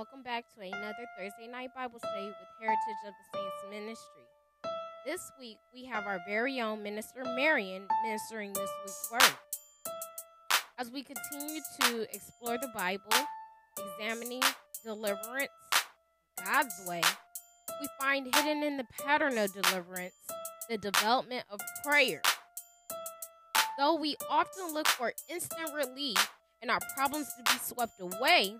Welcome back to another Thursday night Bible study with Heritage of the Saints Ministry. This week we have our very own Minister Marion ministering this week's word. As we continue to explore the Bible, examining deliverance God's way, we find hidden in the pattern of deliverance the development of prayer. Though we often look for instant relief and our problems to be swept away,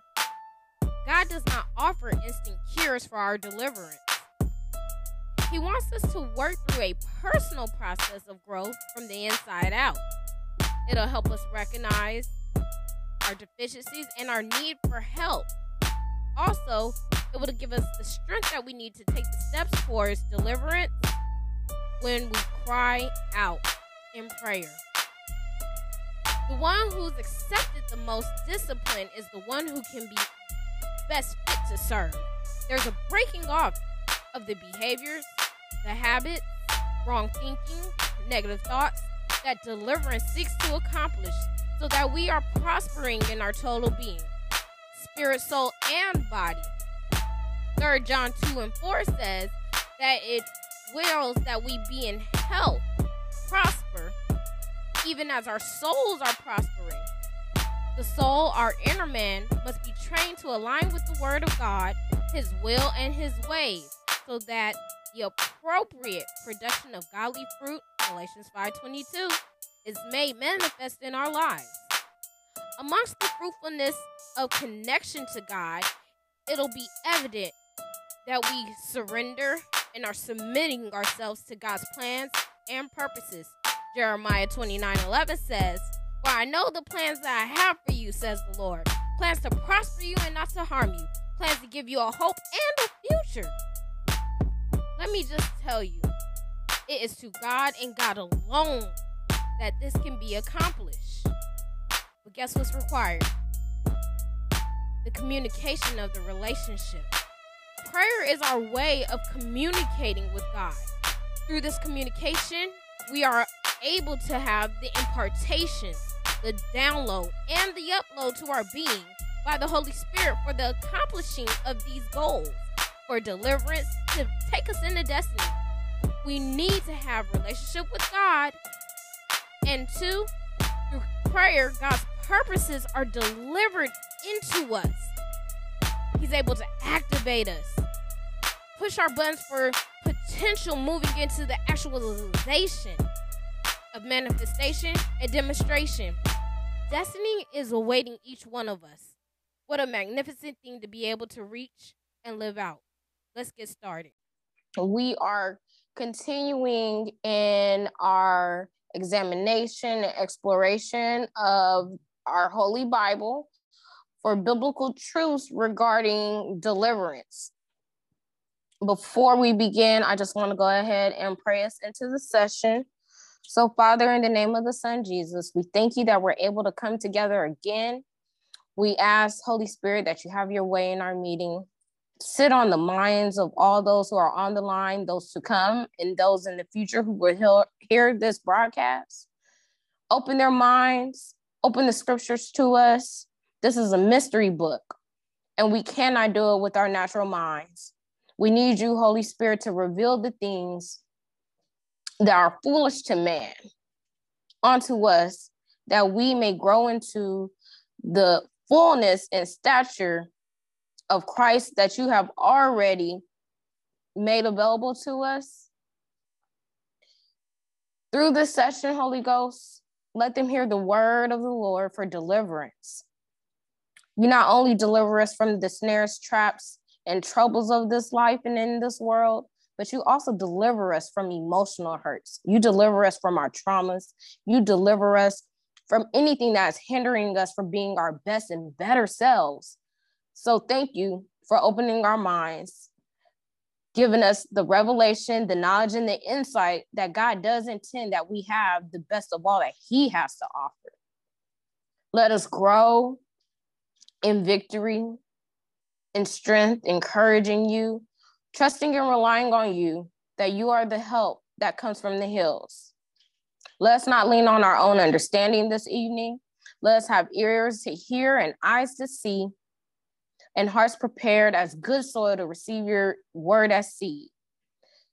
God does not offer instant cures for our deliverance. He wants us to work through a personal process of growth from the inside out. It'll help us recognize our deficiencies and our need for help. Also, it will give us the strength that we need to take the steps towards deliverance when we cry out in prayer. The one who's accepted the most discipline is the one who can be best fit to serve. There's a breaking off of the behaviors, the habits, wrong thinking, negative thoughts that deliverance seeks to accomplish so that we are prospering in our total being, spirit, soul, and body. 3 John 2 and 4 says that it wills that we be in health, prosper, even as our souls are prospering. The soul, our inner man, must be trained to align with the word of God, his will and his ways, so that the appropriate production of godly fruit, Galatians 5:22, is made manifest in our lives. Amongst the fruitfulness of connection to God, it'll be evident that we surrender and are submitting ourselves to God's plans and purposes. Jeremiah 29:11 says, I know the plans that I have for you, says the Lord. Plans to prosper you and not to harm you. Plans to give you a hope and a future. Let me just tell you, it is to God and God alone that this can be accomplished. But guess what's required? The communication of the relationship. Prayer is our way of communicating with God. Through this communication, we are able to have the impartation the download, and the upload to our being by the Holy Spirit for the accomplishing of these goals, for deliverance to take us into destiny. We need to have relationship with God, and two, through prayer, God's purposes are delivered into us. He's able to activate us, push our buttons for potential moving into the actualization of manifestation and demonstration. Destiny is awaiting each one of us. What a magnificent thing to be able to reach and live out. Let's get started. We are continuing in our examination and exploration of our Holy Bible for biblical truths regarding deliverance. Before we begin, I just want to go ahead and pray us into the session. So, Father, in the name of the Son, Jesus, we thank you that we're able to come together again. We ask, Holy Spirit, that you have your way in our meeting. Sit on the minds of all those who are on the line, those to come, and those in the future who will hear this broadcast. Open their minds, open the scriptures to us. This is a mystery book, and we cannot do it with our natural minds. We need you, Holy Spirit, to reveal the things that are foolish to man unto us that we may grow into the fullness and stature of Christ that you have already made available to us. Through this session, Holy Ghost, let them hear the word of the Lord for deliverance. You not only deliver us from the snares, traps, and troubles of this life and in this world, but you also deliver us from emotional hurts. You deliver us from our traumas. You deliver us from anything that's hindering us from being our best and better selves. So thank you for opening our minds, giving us the revelation, the knowledge, and the insight that God does intend that we have the best of all that He has to offer. Let us grow in victory, in strength, encouraging you, trusting and relying on you that you are the help that comes from the hills. Let's not lean on our own understanding this evening. Let's have ears to hear and eyes to see and hearts prepared as good soil to receive your word as seed.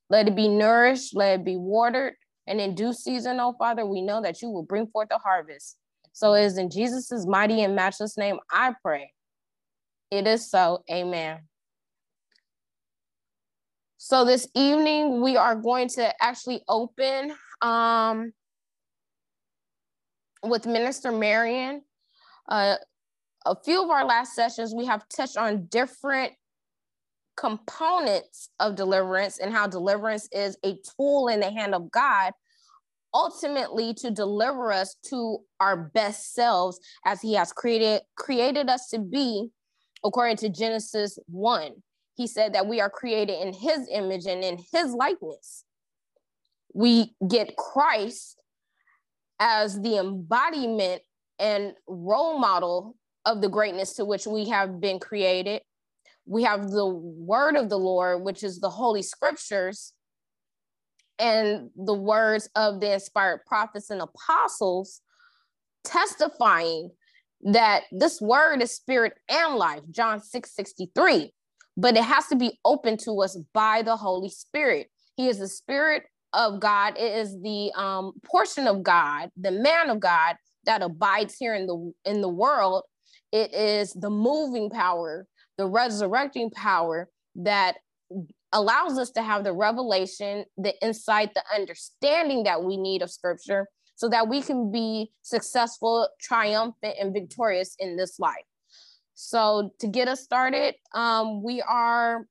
Let it be nourished, let it be watered, and in due season, oh Father, we know that you will bring forth a harvest. So it is in Jesus' mighty and matchless name I pray. It is so. Amen. So this evening, we are going to actually open um, with Minister Marion. Uh, a few of our last sessions, we have touched on different components of deliverance and how deliverance is a tool in the hand of God ultimately to deliver us to our best selves as he has created created us to be according to Genesis 1 he said that we are created in his image and in his likeness we get Christ as the embodiment and role model of the greatness to which we have been created we have the word of the Lord, which is the Holy Scriptures, and the words of the inspired prophets and apostles testifying that this word is spirit and life, John 6 63. But it has to be open to us by the Holy Spirit. He is the spirit of God, it is the um, portion of God, the man of God that abides here in the in the world. It is the moving power the resurrecting power that allows us to have the revelation, the insight, the understanding that we need of scripture so that we can be successful, triumphant, and victorious in this life. So, to get us started, um, we are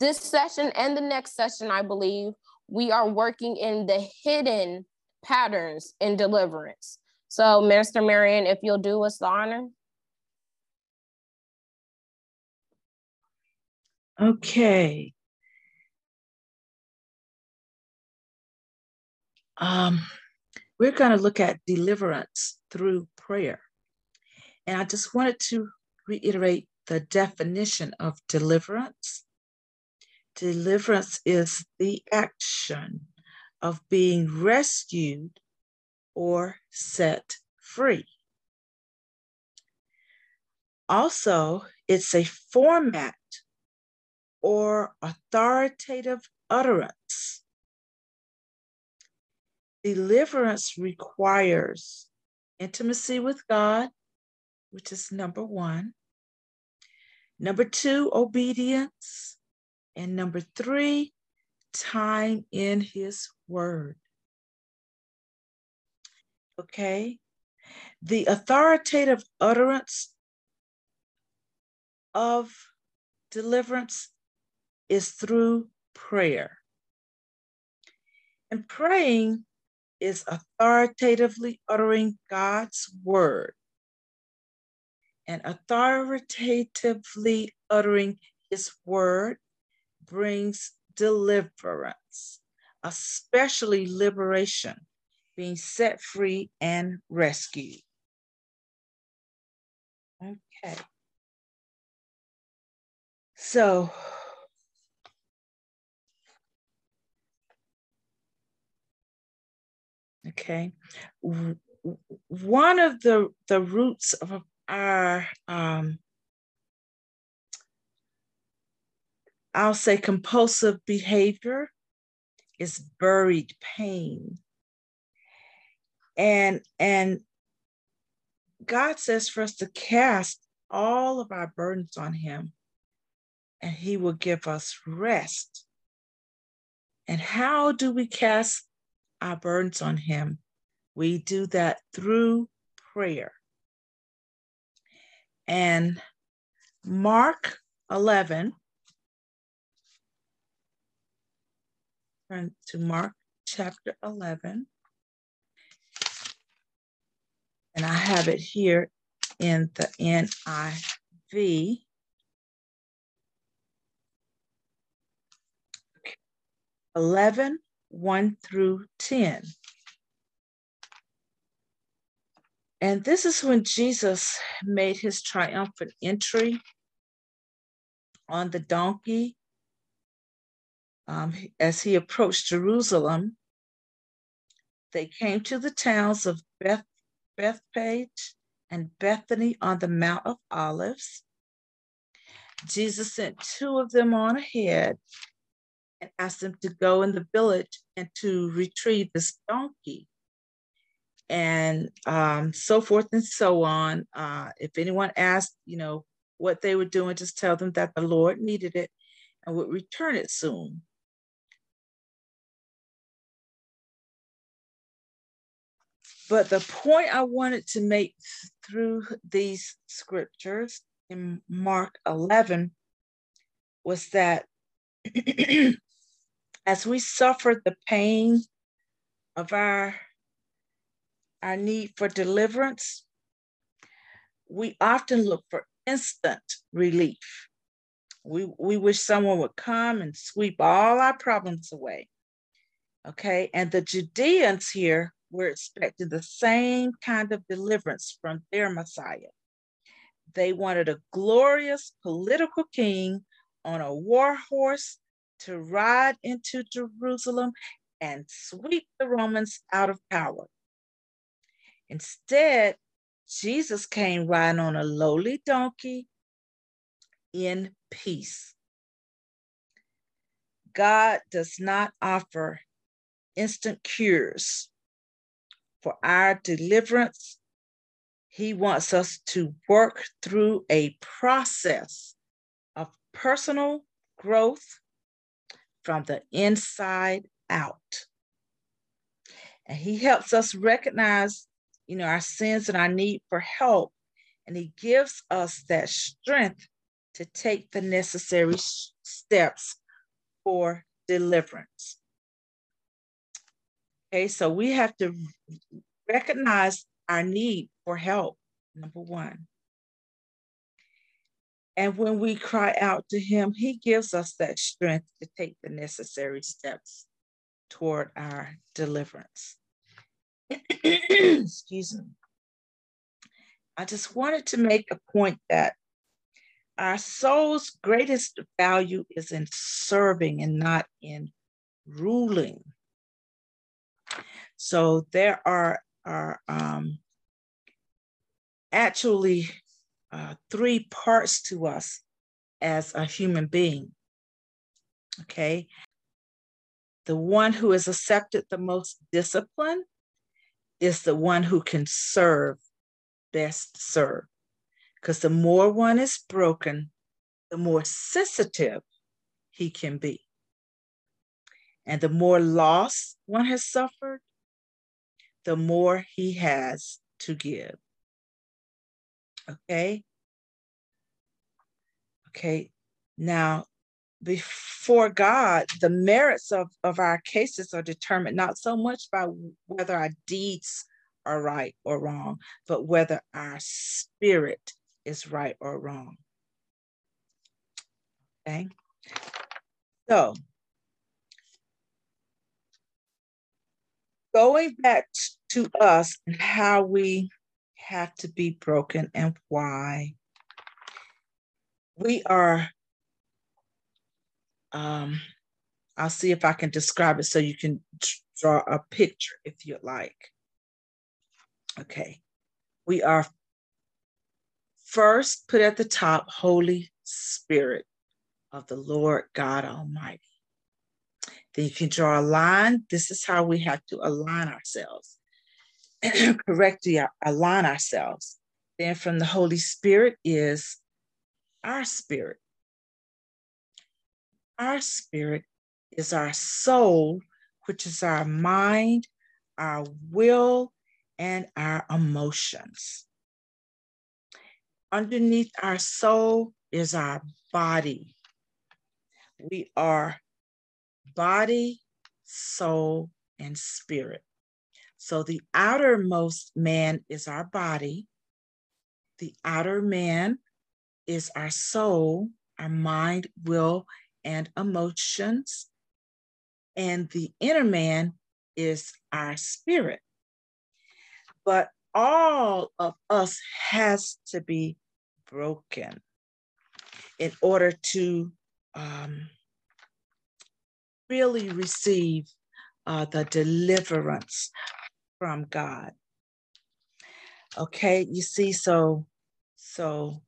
this session and the next session, I believe, we are working in the hidden patterns in deliverance. So, Minister Marion, if you'll do us the honor. Okay. Um, we're going to look at deliverance through prayer. And I just wanted to reiterate the definition of deliverance. Deliverance is the action of being rescued or set free. Also, it's a format or authoritative utterance. Deliverance requires intimacy with God, which is number one. Number two, obedience. And number three, time in His Word. Okay? The authoritative utterance of deliverance is through prayer. And praying is authoritatively uttering God's word. And authoritatively uttering his word brings deliverance, especially liberation, being set free and rescued. Okay. So, Okay. One of the, the roots of our, um, I'll say compulsive behavior is buried pain. And, and God says for us to cast all of our burdens on him and he will give us rest. And how do we cast our burdens on Him. We do that through prayer. And Mark 11, turn to Mark chapter 11. And I have it here in the NIV. 11 1 through 10. And this is when Jesus made his triumphant entry on the donkey um, as he approached Jerusalem. They came to the towns of Beth, Bethphage and Bethany on the Mount of Olives. Jesus sent two of them on ahead and asked them to go in the village and to retrieve this donkey and um, so forth and so on. Uh, if anyone asked, you know, what they were doing, just tell them that the Lord needed it and would return it soon. But the point I wanted to make through these scriptures in Mark 11 was that as we suffer the pain of our, our need for deliverance, we often look for instant relief. We, we wish someone would come and sweep all our problems away. Okay, and the Judeans here were expecting the same kind of deliverance from their Messiah. They wanted a glorious political king on a war horse to ride into Jerusalem and sweep the Romans out of power. Instead, Jesus came riding on a lowly donkey in peace. God does not offer instant cures for our deliverance. He wants us to work through a process of personal growth from the inside out. And he helps us recognize, you know, our sins and our need for help. And he gives us that strength to take the necessary steps for deliverance. Okay, so we have to recognize our need for help, number one. And when we cry out to Him, He gives us that strength to take the necessary steps toward our deliverance. Excuse me. I just wanted to make a point that our soul's greatest value is in serving and not in ruling. So there are, are um, actually uh, three parts to us as a human being. Okay. The one who has accepted the most discipline is the one who can serve, best serve. Because the more one is broken, the more sensitive he can be. And the more loss one has suffered, the more he has to give. Okay. Okay. Now, before God, the merits of, of our cases are determined not so much by whether our deeds are right or wrong, but whether our spirit is right or wrong. Okay. So, going back to us and how we have to be broken and why. We are, um, I'll see if I can describe it so you can draw a picture if you'd like. Okay. We are first put at the top Holy Spirit of the Lord God Almighty. Then you can draw a line. This is how we have to align ourselves. correctly align ourselves. Then from the Holy Spirit is our spirit. Our spirit is our soul, which is our mind, our will, and our emotions. Underneath our soul is our body. We are body, soul, and spirit. So the outermost man is our body. The outer man is our soul, our mind, will, and emotions. And the inner man is our spirit. But all of us has to be broken in order to um, really receive uh, the deliverance from God. Okay, you see, so so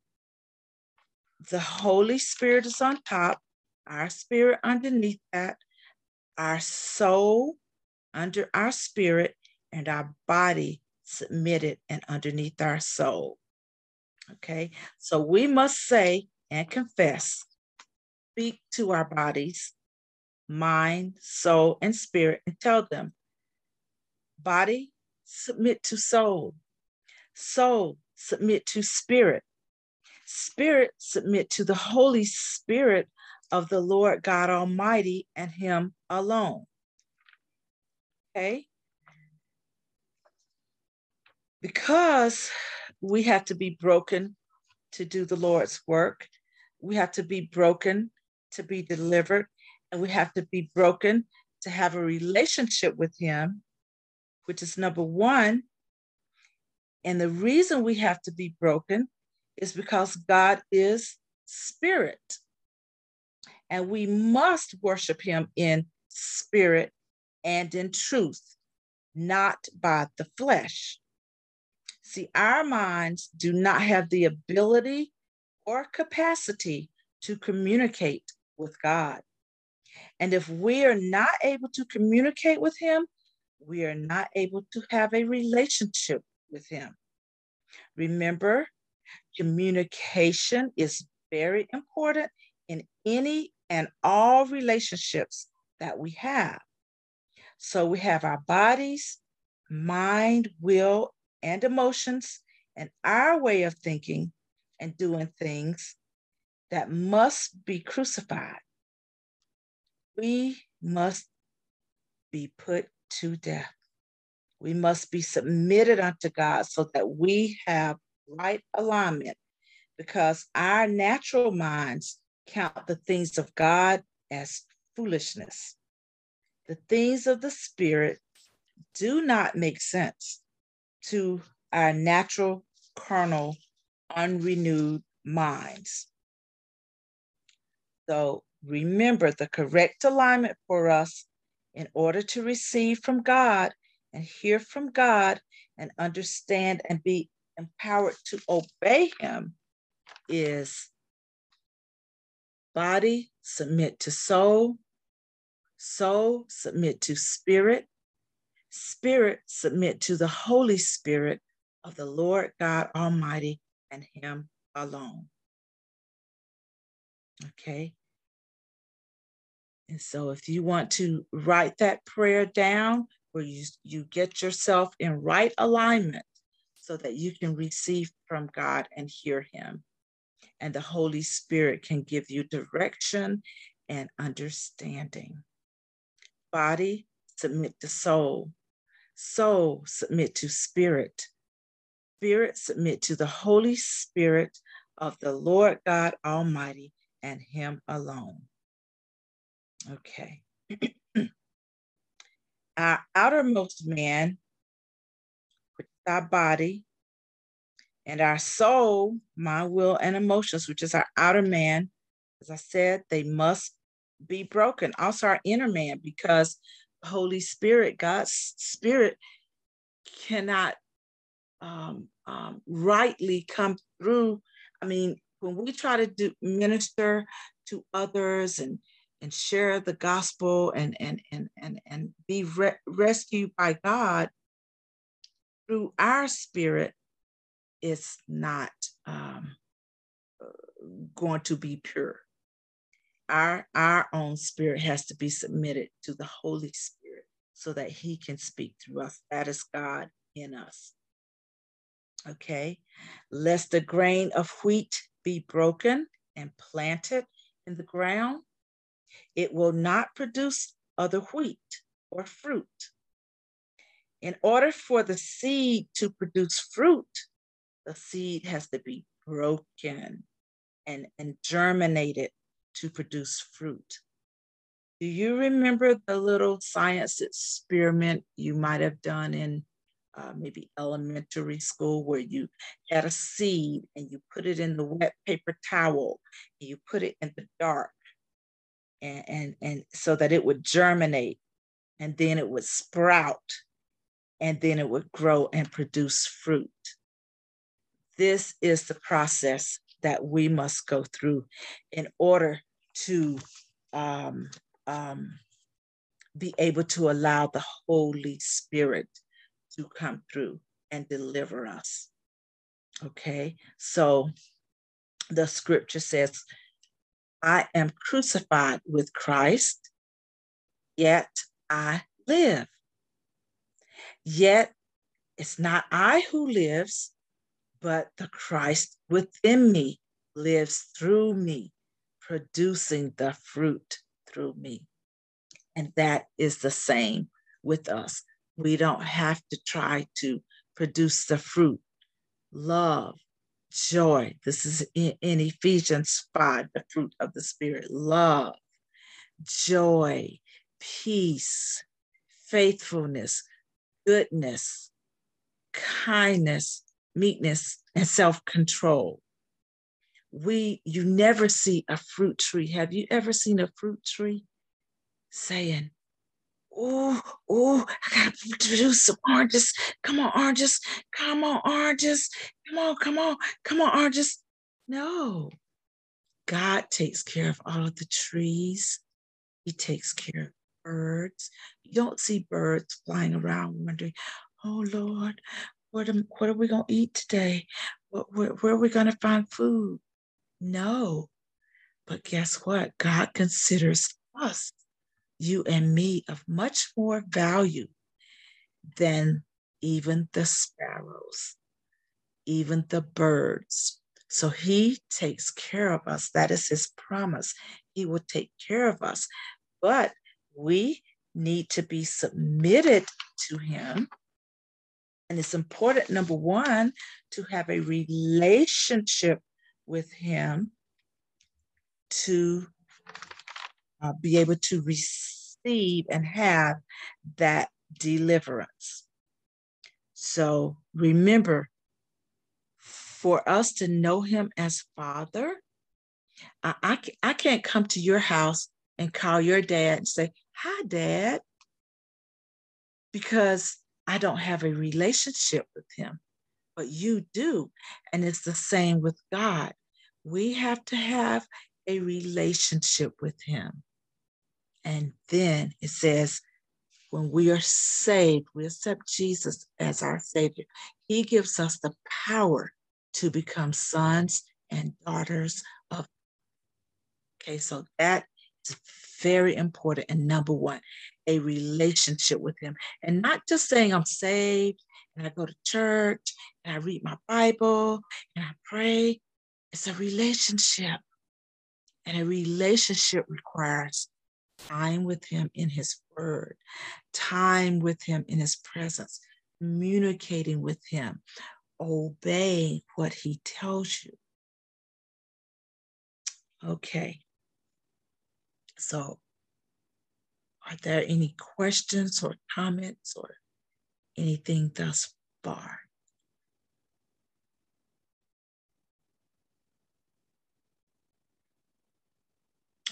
the Holy Spirit is on top, our spirit underneath that, our soul under our spirit, and our body submitted and underneath our soul. Okay, so we must say and confess, speak to our bodies, mind, soul, and spirit, and tell them, body, submit to soul, soul, submit to spirit, spirit, submit to the Holy Spirit of the Lord God Almighty and Him alone. Okay? Because we have to be broken to do the Lord's work, we have to be broken to be delivered, and we have to be broken to have a relationship with Him, which is number one. And the reason we have to be broken is because God is spirit. And we must worship Him in spirit and in truth, not by the flesh. See, our minds do not have the ability or capacity to communicate with God. And if we are not able to communicate with Him, we are not able to have a relationship with Him. Remember, communication is very important in any and all relationships that we have. So we have our bodies, mind, will, and emotions, and our way of thinking and doing things that must be crucified. We must be put to death. We must be submitted unto God so that we have right alignment because our natural minds count the things of God as foolishness the things of the Spirit do not make sense to our natural, carnal, unrenewed minds. So remember the correct alignment for us in order to receive from God and hear from God and understand and be empowered to obey Him is body submit to soul, Soul, submit to spirit. Spirit, submit to the Holy Spirit of the Lord God Almighty and Him alone. Okay. And so if you want to write that prayer down where you, you get yourself in right alignment so that you can receive from God and hear Him. And the Holy Spirit can give you direction and understanding. Body, submit to soul. Soul, submit to spirit. Spirit, submit to the Holy Spirit of the Lord God Almighty and Him alone. Okay. our outermost man, which is our body, and our soul, mind, will, and emotions, which is our outer man, as I said, they must be broken. Also, our inner man, because Holy Spirit, God's Spirit, cannot um, um, rightly come through. I mean, when we try to do minister to others and and share the gospel and and and and and be re- rescued by God through our spirit, it's not um, going to be pure. Our our own spirit has to be submitted to the holy spirit so that he can speak through us. That is god in us. Okay? Lest the grain of wheat be broken and planted in the ground it will not produce other wheat or fruit. In order for the seed to produce fruit the seed has to be broken and, and germinated to produce fruit. Do you remember the little science experiment you might have done in uh, maybe elementary school where you had a seed and you put it in the wet paper towel and you put it in the dark and, and, and so that it would germinate and then it would sprout and then it would grow and produce fruit. This is the process that we must go through in order to um, um, be able to allow the Holy Spirit to come through and deliver us. Okay, so the scripture says, I am crucified with Christ, yet I live. Yet it's not I who lives, but the Christ within me lives through me, producing the fruit through me. And that is the same with us. We don't have to try to produce the fruit. Love, joy. This is in, in Ephesians 5, the fruit of the Spirit love, joy, peace, faithfulness, goodness, kindness, meekness, and self control. We, you never see a fruit tree. Have you ever seen a fruit tree saying, Oh, oh, I gotta produce some oranges. Come on, oranges. Come on, oranges. Come on, come on, come on, oranges. No. God takes care of all of the trees. He takes care of birds. You don't see birds flying around wondering, oh Lord, what am, um, what are we going to eat today? What, where, where are we going to find food? No. But guess what? God considers us, you and me, of much more value than even the sparrows, even the birds. So he takes care of us. That is his promise. He will take care of us. But we need to be submitted to him and it's important, number one, to have a relationship with Him to uh, be able to receive and have that deliverance. So remember, for us to know Him as Father, I, I, I can't come to your house and call your dad and say, Hi, Dad, because I don't have a relationship with him, but you do. And it's the same with God. We have to have a relationship with him. And then it says, when we are saved, we accept Jesus as our Savior. He gives us the power to become sons and daughters of. Okay, so that is very important. And number one, a relationship with Him. And not just saying I'm saved and I go to church and I read my Bible and I pray. It's a relationship. And a relationship requires time with Him in His Word, time with Him in His presence, communicating with Him, obeying what He tells you. Okay. So are there any questions or comments or anything thus far?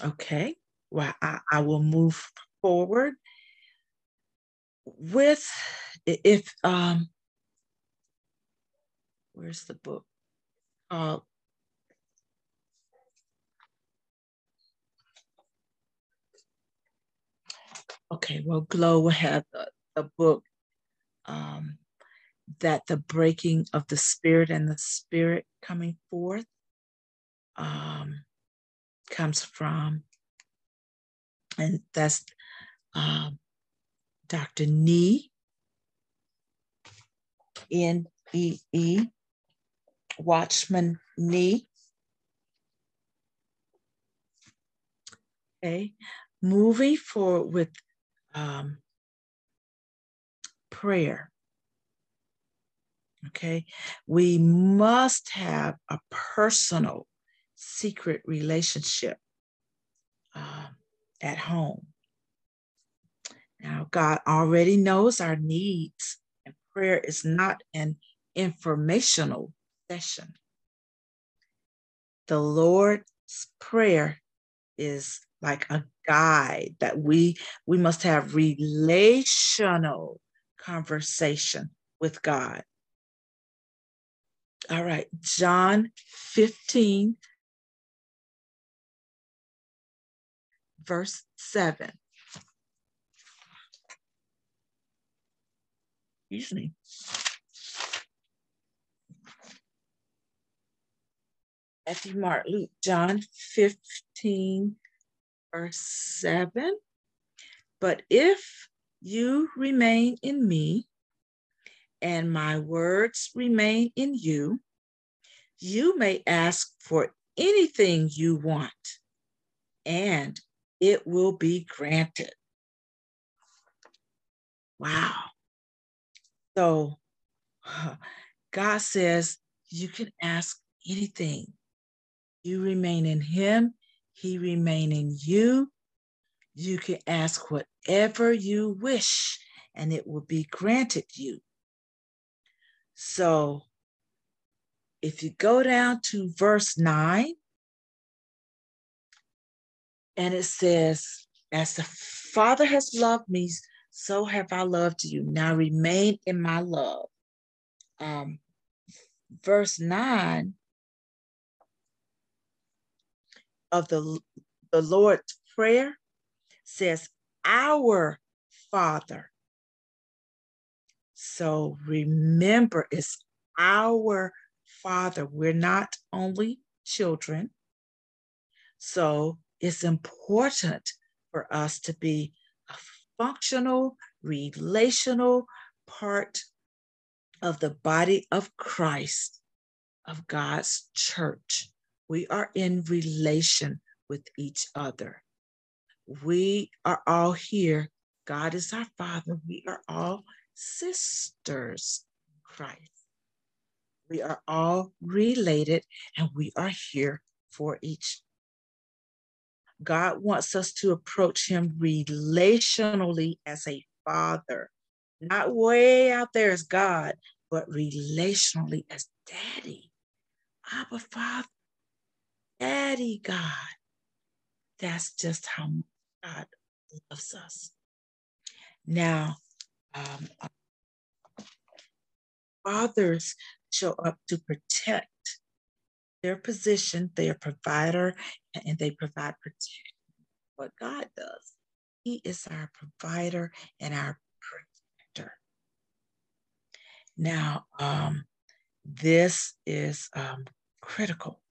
Okay, well, I, I will move forward with if um where's the book? Uh, okay, well, Glow will have the, the book um, that the breaking of the spirit and the spirit coming forth um, comes from. And that's um, Dr. Nee, N E E, Watchman Nee. Okay, movie for with um, prayer. Okay, we must have a personal, secret relationship uh, at home. Now, God already knows our needs, and prayer is not an informational session. The Lord's Prayer is like a guide that we we must have relational conversation with God. All right, John 15, verse 7. Excuse me. Matthew, Mark, Luke, John 15, verse 7. But if you remain in me and my words remain in you, you may ask for anything you want, and it will be granted. Wow. So God says you can ask anything. You remain in Him, He remain in you. You can ask whatever you wish, and it will be granted you. So if you go down to verse 9, and it says, As the Father has loved me, so have I loved you. Now remain in my love. Um, verse 9 of the, the Lord's Prayer says, Our Father. So remember, it's our Father. We're not only children. So it's important for us to be a functional, relational part of the body of Christ, of God's church. We are in relation with each other. We are all here. God is our Father. We are all sisters in Christ. We are all related and we are here for each. God wants us to approach him relationally as a father, not way out there as God, but relationally as daddy. Abba Father, Daddy God. That's just how God loves us. Now, um, fathers show up to protect their position, their provider, and they provide protection. What God does, He is our provider and our protector. Now, um, this is um, critical.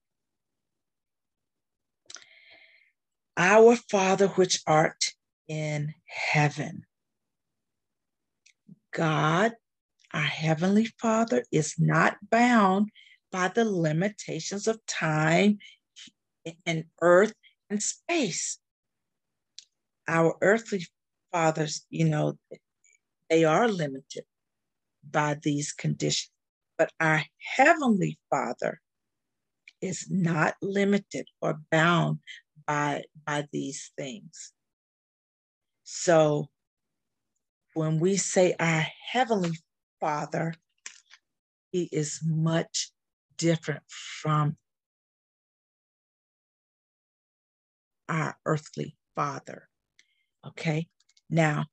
Our Father, which art in heaven. God our Heavenly Father is not bound by the limitations of time and earth and space. Our earthly fathers, you know, they are limited by these conditions, but our Heavenly Father is not limited or bound by, by these things. So when we say our Heavenly father, he is much different from our earthly father. Okay. Now,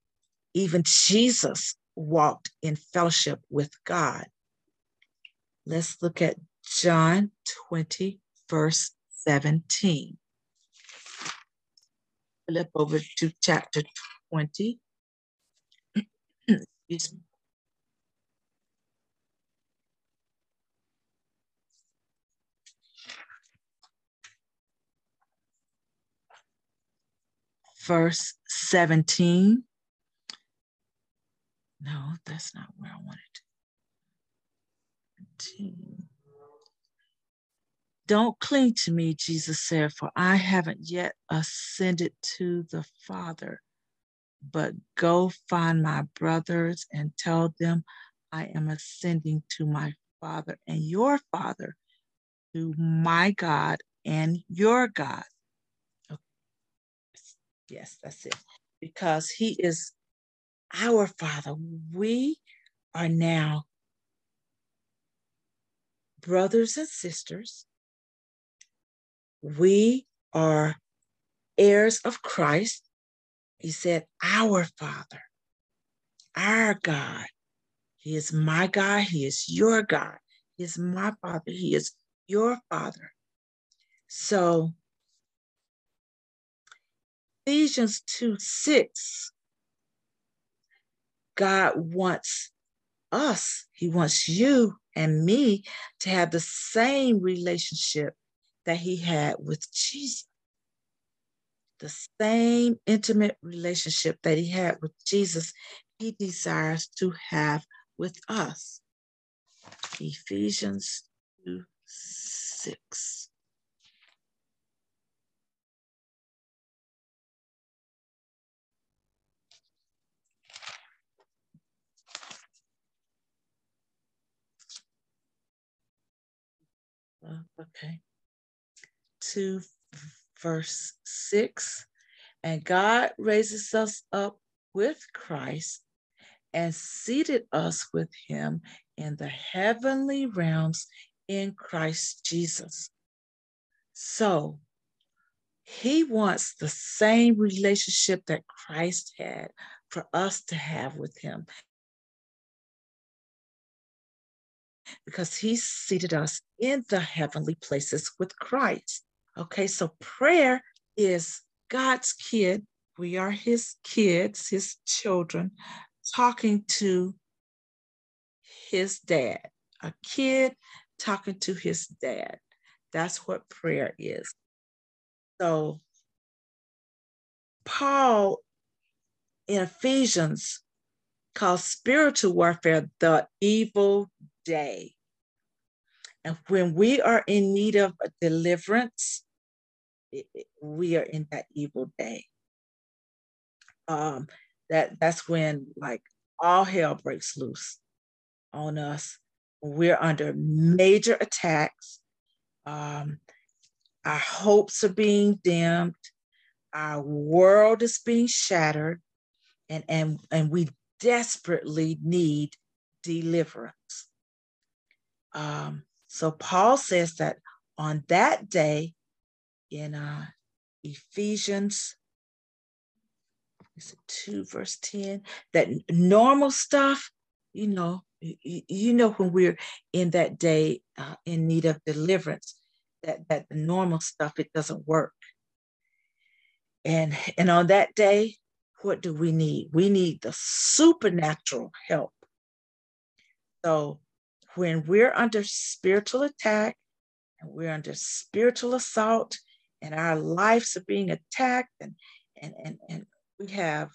even Jesus walked in fellowship with God. Let's look at John 20, verse 17. Flip over to chapter 20. Excuse me. verse 17. No, that's not where I wanted to. Don't cling to me, Jesus said, for I haven't yet ascended to the Father. But go find my brothers and tell them I am ascending to my Father and your Father, to my God and your God. Oh, yes, that's it. Because he is our Father. We are now brothers and sisters. We are heirs of Christ. He said, Our Father, our God. He is my God. He is your God. He is my Father. He is your Father. So, Ephesians 2 6, God wants us, He wants you and me to have the same relationship that He had with Jesus. The same intimate relationship that He had with Jesus, He desires to have with us. Ephesians 2 6. Uh, okay. 2 verse 6. And God raises us up with Christ and seated us with him in the heavenly realms in Christ Jesus. So he wants the same relationship that Christ had for us to have with him. Because he seated us in the heavenly places with Christ. Okay, so prayer is God's kid. We are his kids, his children, talking to his dad, a kid talking to his dad. That's what prayer is. So, Paul in Ephesians calls spiritual warfare the evil day. And when we are in need of deliverance, we are in that evil day. Um, that that's when like all hell breaks loose on us. We're under major attacks. Um, our hopes are being dimmed. Our world is being shattered, and and and we desperately need deliverance. Um, so Paul says that on that day, in uh, Ephesians 2 verse 10 that normal stuff you know you, you know when we're in that day uh, in need of deliverance that that the normal stuff it doesn't work. And and on that day what do we need? We need the supernatural help. So when we're under spiritual attack and we're under spiritual assault and our lives are being attacked and and and, and we have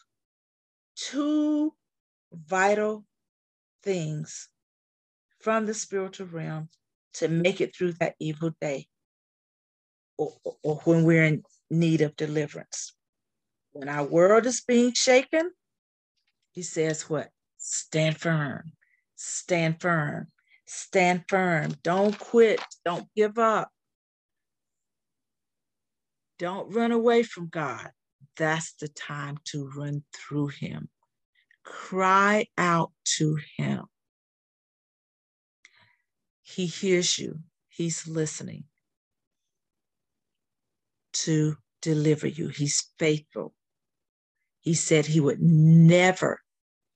two vital things from the spiritual realm to make it through that evil day or, or, when we're in need of deliverance. When our world is being shaken, he says, What? Stand firm, stand firm, stand firm. Don't quit, don't give up. Don't run away from God that's the time to run through him. Cry out to him. He hears you, he's listening to deliver you. He's faithful. He said he would never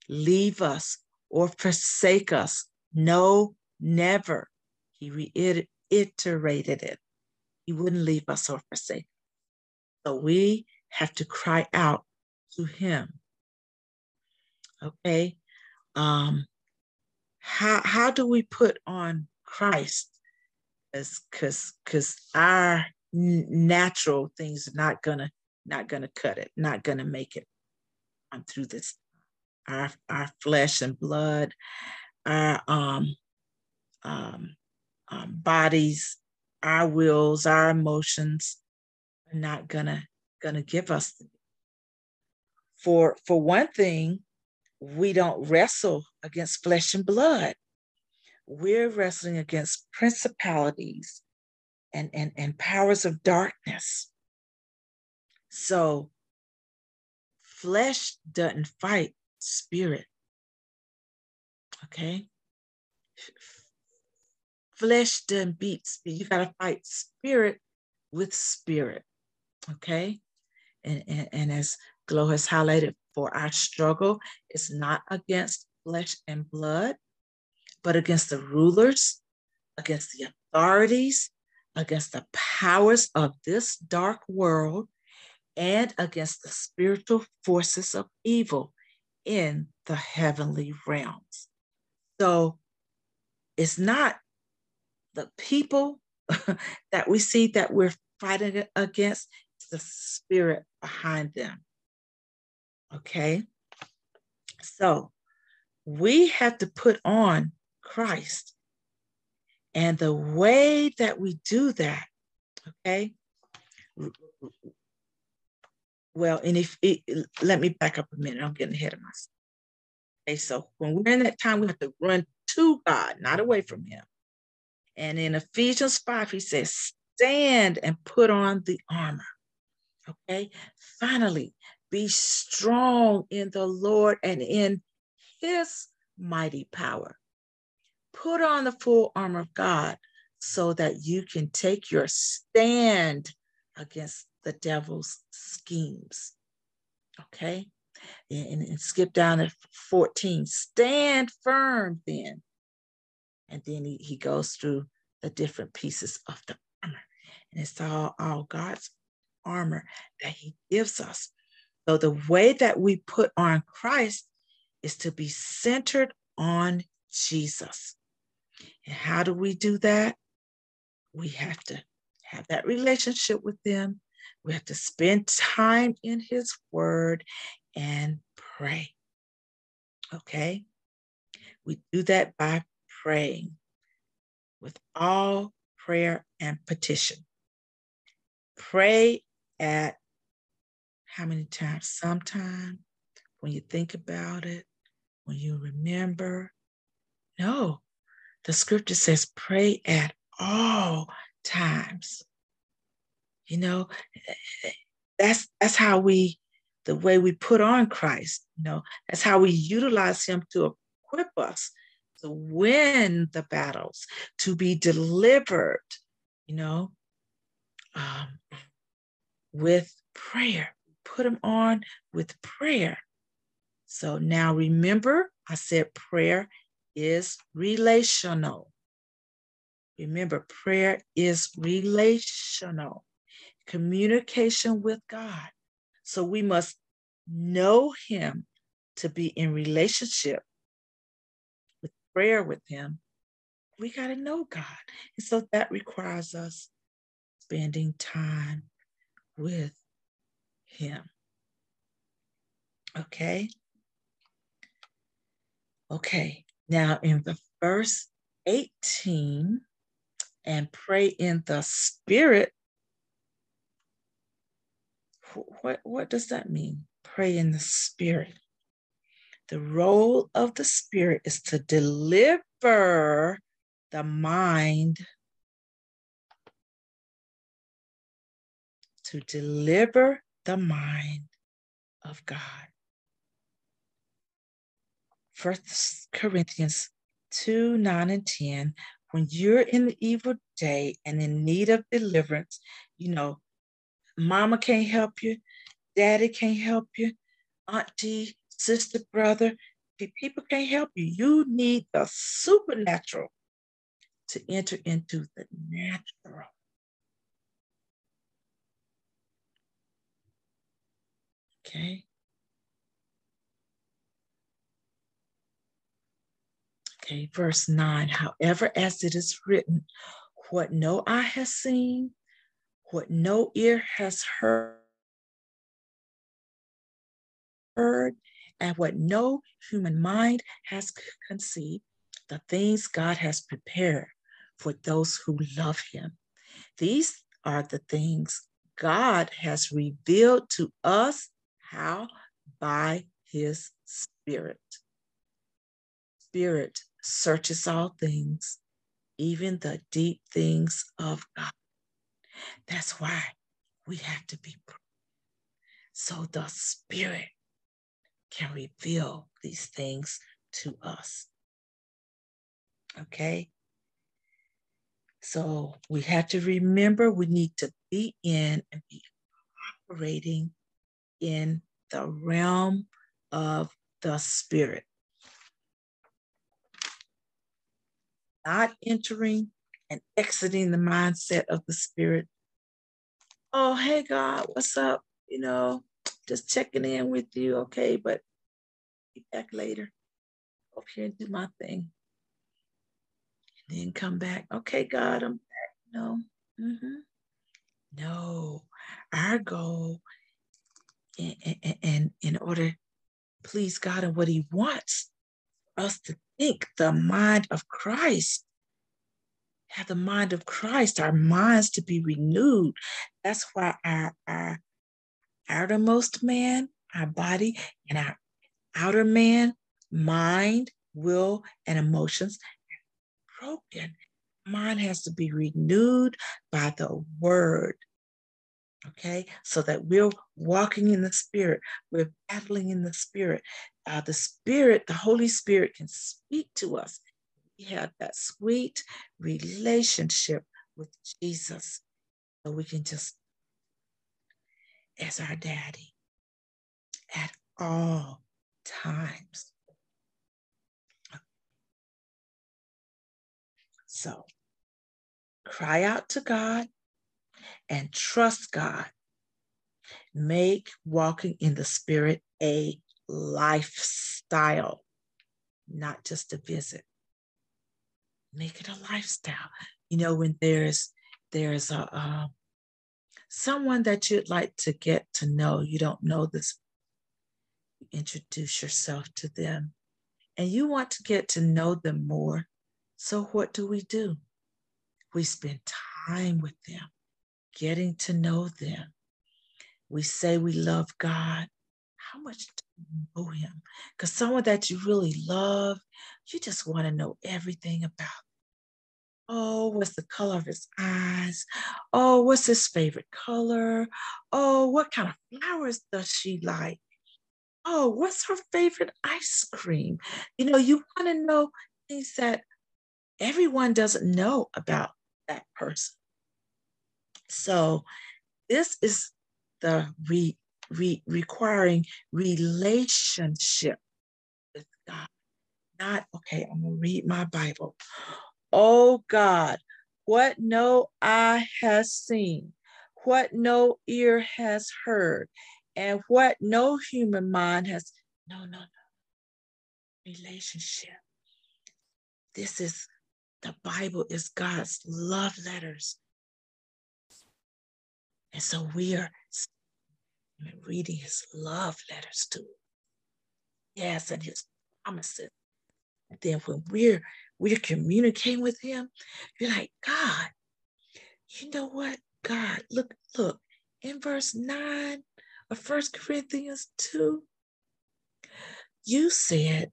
leave us or forsake us. No, never. He reiterated it. He wouldn't leave us or forsake. So we have to cry out to him. Okay. Um, how how do we put on Christ? Because because our natural things are not gonna not gonna cut it, not gonna make it on through this. Our our flesh and blood, our um um, um bodies, our wills, our emotions are not gonna to give us. For, for one thing, we don't wrestle against flesh and blood. We're wrestling against principalities and, and, and powers of darkness. So, flesh doesn't fight spirit. Okay? Flesh doesn't beat. You got to fight spirit with spirit. Okay? And, and, and as Glow has highlighted, for our struggle is not against flesh and blood, but against the rulers, against the authorities, against the powers of this dark world, and against the spiritual forces of evil in the heavenly realms. So it's not the people that we see that we're fighting against, the spirit behind them. Okay? So we have to put on Christ. And the way that we do that, okay? Well, and if it, let me back up a minute, I'm getting ahead of myself. Okay, so when we're in that time, we have to run to God, not away from Him. And in Ephesians 5, he says, stand and put on the armor. Okay. Finally, be strong in the Lord and in his mighty power. Put on the full armor of God so that you can take your stand against the devil's schemes. Okay. And, and, skip down to 14. Stand firm then. And then he, he goes through the different pieces of the armor. And it's all, all God's armor that he gives us. So the way that we put on Christ is to be centered on Jesus. And how do we do that? We have to have that relationship with Him. We have to spend time in His Word and pray. Okay? We do that by praying with all prayer and petition. Pray at how many times? Sometime when you think about it, when you remember. No, the scripture says pray at all times. You know, that's that's how we the way we put on Christ, you know, that's how we utilize him to equip us to win the battles, to be delivered, you know, um, with prayer. Put them on with prayer. So now remember, I said prayer is relational. Remember, prayer is relational, communication with God. So we must know Him to be in relationship with prayer with Him. We got to know God. And so that requires us spending time with Him. Okay? Okay, now in the verse 18, and pray in the spirit. What, what does that mean? Pray in the spirit. The role of the spirit is to deliver the mind, to deliver the mind of God. First Corinthians 2 9 and 10. When you're in the evil day and in need of deliverance, you know, mama can't help you, daddy can't help you, auntie, sister, brother, people can't help you. You need the supernatural to enter into the natural. Okay. Okay, verse 9. However, as it is written, what no eye has seen, what no ear has heard, heard, and what no human mind has conceived, the things God has prepared for those who love Him. These are the things God has revealed to us. How? By His Spirit. Spirit searches all things, even the deep things of God. That's why we have to be so the Spirit can reveal these things to us. Okay? So we have to remember we need to be in and be operating in the realm of the Spirit. not entering and exiting the mindset of the spirit. Oh, hey, God, what's up? You know, just checking in with you. Okay, but be back later. Up here and do my thing. And then come back. Okay, God, I'm back. No. Mm-hmm. No. Our goal and, in order to please God and what He wants us to think the mind of Christ. Have the mind of Christ, our minds to be renewed. That's why our, our outermost man, our body, and our outer man, mind, will, and emotions broken. Mind has to be renewed by the word okay? So that we're walking in the spirit we're battling in the spirit. Uh, the spirit the holy spirit can speak to us. We have that sweet relationship with jesus. So we can just as our daddy at all times. So cry out to god and trust God. Make walking in the Spirit a lifestyle, not just a visit. Make it a lifestyle. You know, when there's there's a uh, someone that you'd like to get to know, you don't know this, introduce yourself to them, and you want to get to know them more. So what do we do? We spend time with them getting to know them. We say we love God. How much do you know Him? Because someone that you really love, you just want to know everything about. Oh, what's the color of his eyes? Oh, what's his favorite color? Oh, what kind of flowers does she like? Oh, what's her favorite ice cream? You know, you want to know things that everyone doesn't know about that person. So this is the re, re, requiring relationship with God. Not, okay, I'm going to read my Bible. Oh God, what no eye has seen, what no ear has heard, and what no human mind has. No, no, no. Relationship. This is the Bible is God's love letters and so we are reading his love letters to Yes, and his promises. And then when we're we're communicating with him, you're like, God, you know what? God, look, look, in verse 9 of First Corinthians 2, you said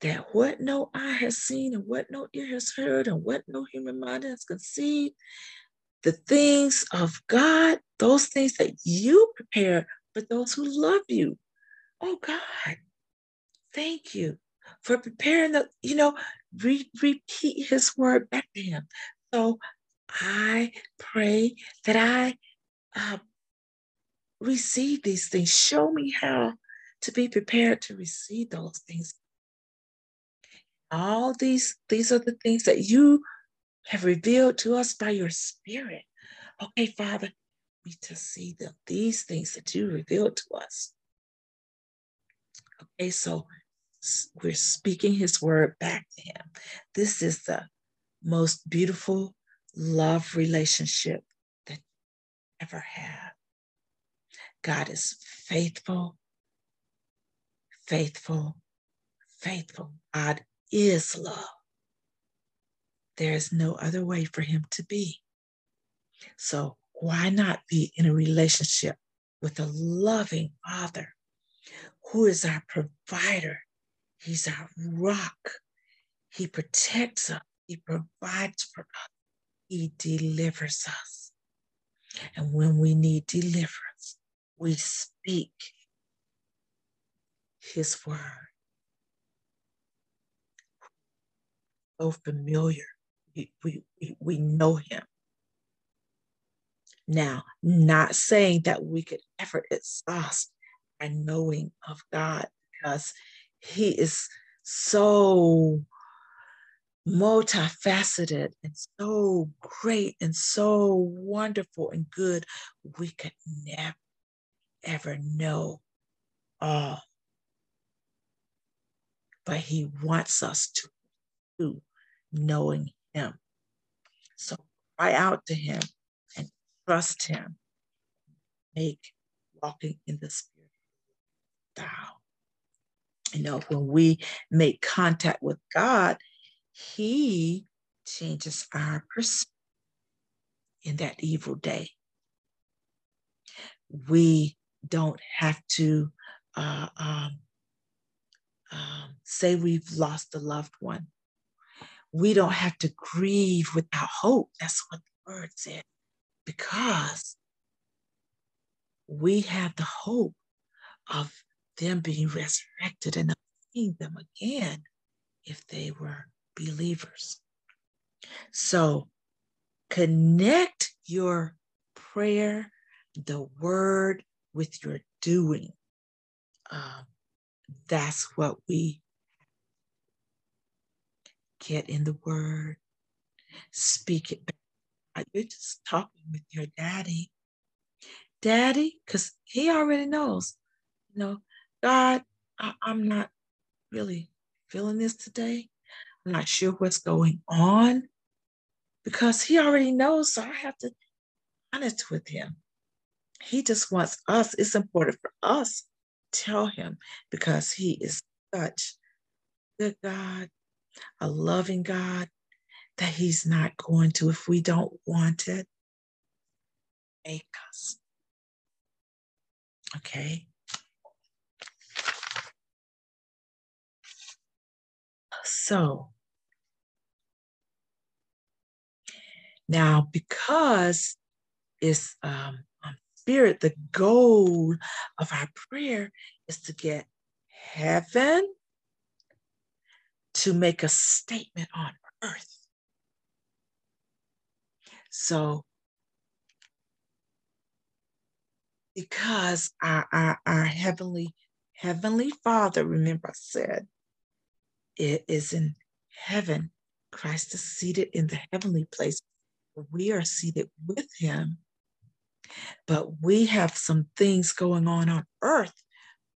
that what no eye has seen and what no ear has heard and what no human mind has conceived, the things of God, those things that you prepare for those who love you. Oh God, thank you for preparing the, you know, re- repeat his word back to him. So I pray that I uh, receive these things. Show me how to be prepared to receive those things. All these, these are the things that you have revealed to us by your spirit. Okay, Father, we just see them, these things that you revealed to us. Okay, so we're speaking his word back to him. This is the most beautiful love relationship that you ever have. God is faithful, faithful, faithful. God is love. There is no other way for him to be. So why not be in a relationship with a loving Father who is our provider? He's our rock. He protects us. He provides for us. He delivers us. And when we need deliverance, we speak his word. So familiar we, we, we know him. Now, not saying that we could ever exhaust our knowing of God because he is so multifaceted and so great and so wonderful and good, we could never, ever know all. But He wants us to do knowing Him. So cry out to Him and trust Him. Make walking in the Spirit thou. You know, when we make contact with God, He changes our perspective in that evil day. We don't have to uh, um, um, say we've lost a loved one. We don't have to grieve without hope. That's what the word said. Because we have the hope of them being resurrected and of seeing them again if they were believers. So connect your prayer, the word, with your doing. Um, that's what we get in the word, speak it back. You're just talking with your daddy. Daddy, because he already knows, you know, God, I, I'm not really feeling this today. I'm not sure what's going on because he already knows. So I have to be honest with him. He just wants us. It's important for us tell him because he is such a good God, a loving God, that he's not going to, if we don't want it, make us. Okay? So, now because it's um, spirit, the goal of our prayer is to get heaven to make a statement on earth. So, because our, our, our heavenly heavenly Father, remember I said, it is in heaven. Christ is seated in the heavenly place. We are seated with him but we have some things going on on earth.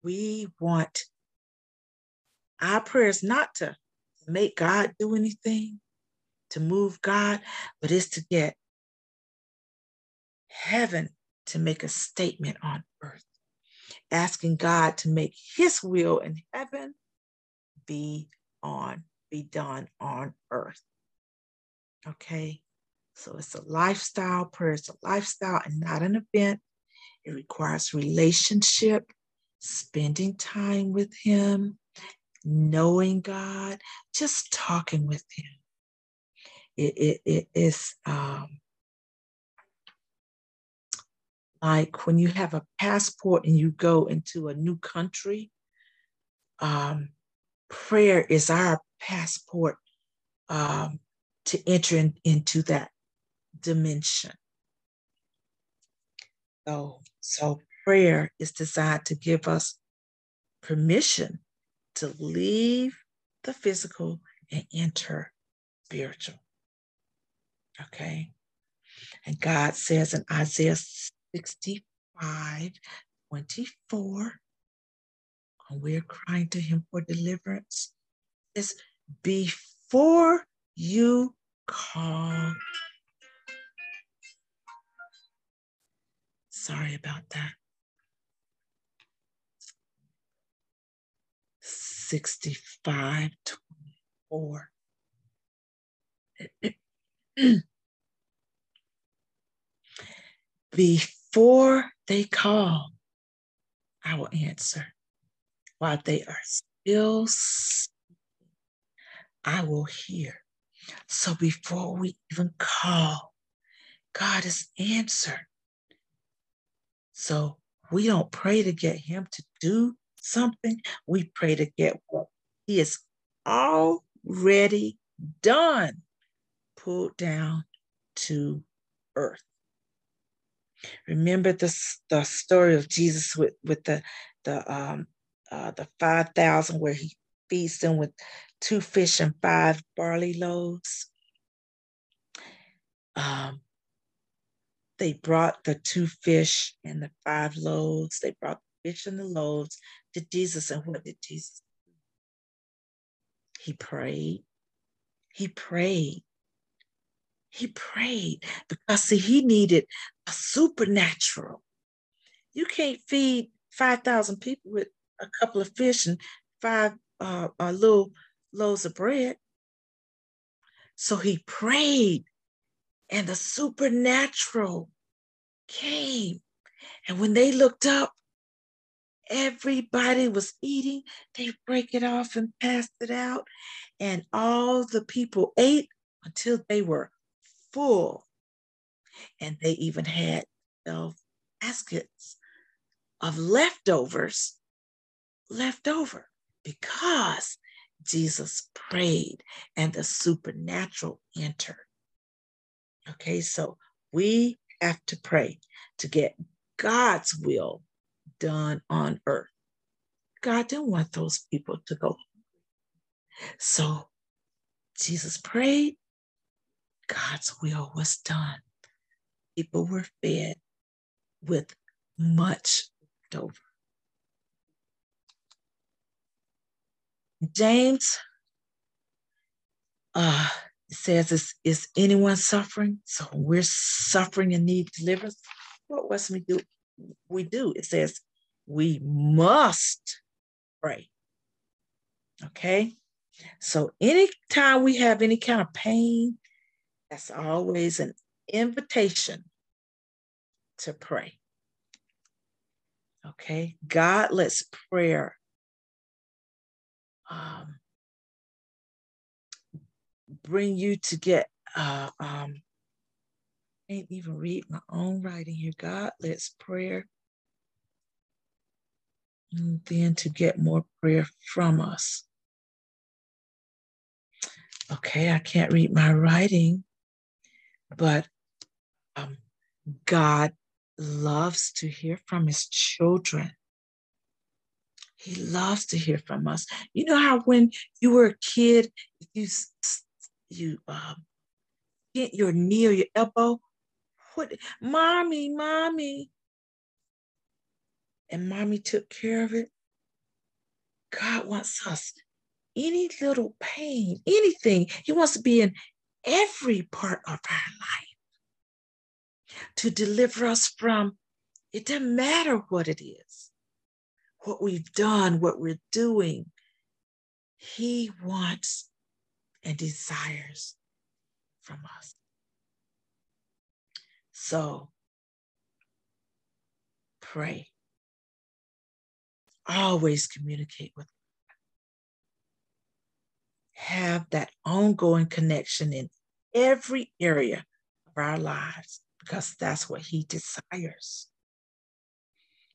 We want our prayers not to make God do anything, to move God, but it's to get heaven to make a statement on earth, asking God to make his will in heaven be on, be done on earth. Okay. So it's a lifestyle. Prayer is a lifestyle and not an event. It requires relationship, spending time with Him, knowing God, just talking with Him. It, it, it is um, like when you have a passport and you go into a new country. Um, prayer is our passport um, to enter in, into that dimension. So, so prayer is designed to give us permission to leave the physical and enter spiritual. Okay. And God says in Isaiah 65 24, when we're crying to Him for deliverance, is before you call Sorry about that. 65 24. Before they call, I will answer. While they are still I will hear. So before we even call, God has answered. So we don't pray to get him to do something. We pray to get what he is already done, pulled down to earth. Remember this the story of Jesus with, with the the um uh, the five thousand where he feeds them with two fish and five barley loaves. Um, they brought the two fish and the five loaves. They brought the fish and the loaves to Jesus. And what did Jesus? He prayed. He prayed. He prayed because see, he needed a supernatural. You can't feed 5,000 people with a couple of fish and five uh, uh, little loaves of bread. So he prayed, and the supernatural came. And when they looked up, everybody was eating. They break it off and passed it out. And all the people ate until they were full. And they even had 12 baskets of leftovers left over because Jesus prayed and the supernatural entered. Okay, so we have to pray to get God's will done on earth. God didn't want those people to go. So Jesus prayed, God's will was done. People were fed with much left over. James uh, says, is, is anyone suffering? So we're suffering and need deliverance. What must we do? We do. It says we must pray. Okay. So anytime we have any kind of pain, that's always an invitation to pray. Okay. God lets prayer um, bring you to get uh, um, I can't even read my own writing here. God lets prayer and then to get more prayer from us. Okay, I can't read my writing, but um, God loves to hear from his children. He loves to hear from us. You know how when you were a kid, if you you um, get your knee or your elbow, what, mommy, mommy, and mommy took care of it. God wants us any little pain, anything. He wants to be in every part of our life to deliver us from. It doesn't matter what it is what we've done, what we're doing. He wants and desires from us. So pray. Always communicate with. Have that ongoing connection in every area of our lives because that's what He desires.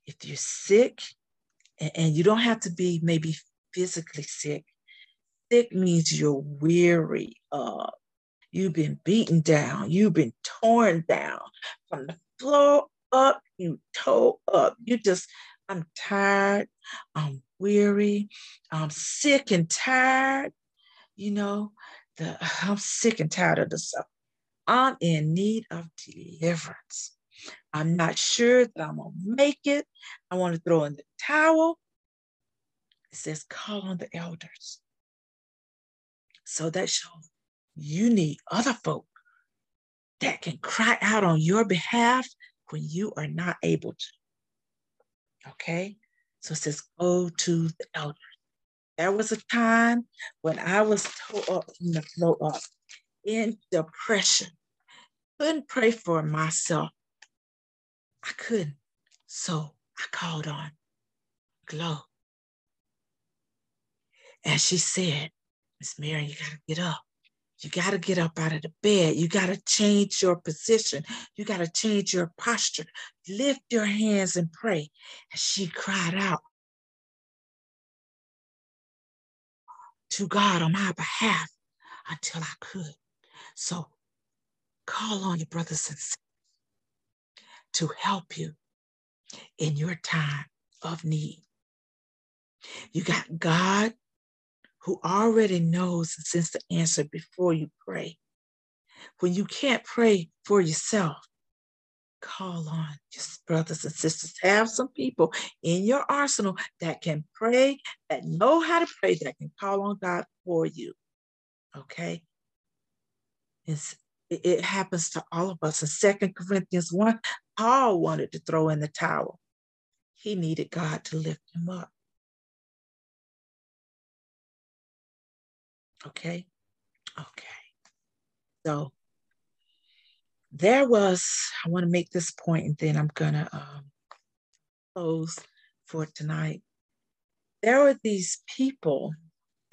If you're sick, and, you don't have to be maybe physically sick. Sick means you're weary. Uh, you've been beaten down. You've been torn down from the floor up. You toe up. You just, I'm tired. I'm weary. I'm sick and tired. You know, the I'm sick and tired of the stuff. I'm in need of deliverance. I'm not sure that I'm going to make it. I want to throw in the towel. It says, call on the elders. So that shows you need other folk that can cry out on your behalf when you are not able to. Okay? So it says, go to the elders. There was a time when I was tore up from the flow up in depression. Couldn't pray for myself I couldn't. So I called on Glow. And she said, Miss Mary, you gotta get up. You got to get up out of the bed. You got to change your position. You got to change your posture. Lift your hands and pray. And she cried out to God on my behalf until I could. So call on your brothers and sisters to help you in your time of need. You got God who already knows and sends the answer before you pray. When you can't pray for yourself, call on your brothers and sisters. Have some people in your arsenal that can pray, that know how to pray, that can call on God for you. Okay? It's, it happens to all of us. In Second Corinthians 1, Paul wanted to throw in the towel. He needed God to lift him up. Okay? Okay. So there was, I want to make this point and then I'm going to um, close for tonight. There were these people,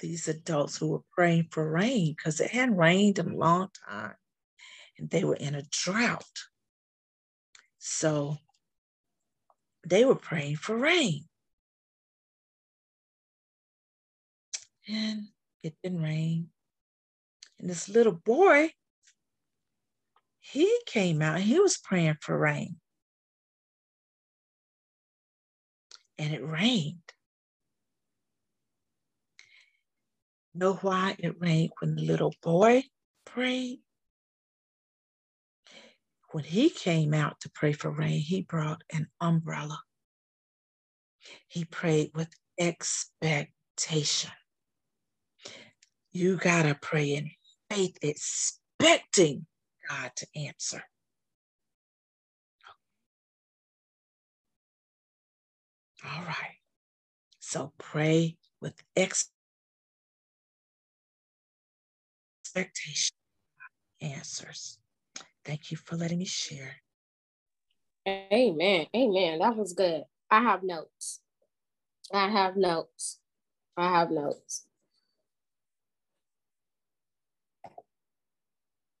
these adults who were praying for rain because it hadn't rained in a long time and they were in a drought. So they were praying for rain. And it didn't rain. And this little boy he came out he was praying for rain. And it rained. Know why it rained when the little boy prayed? When he came out to pray for rain, he brought an umbrella. He prayed with expectation. You got to pray in faith, expecting God to answer. All right. So pray with expectation answers. Thank you for letting me share. Amen. Amen. That was good. I have notes. I have notes. I have notes.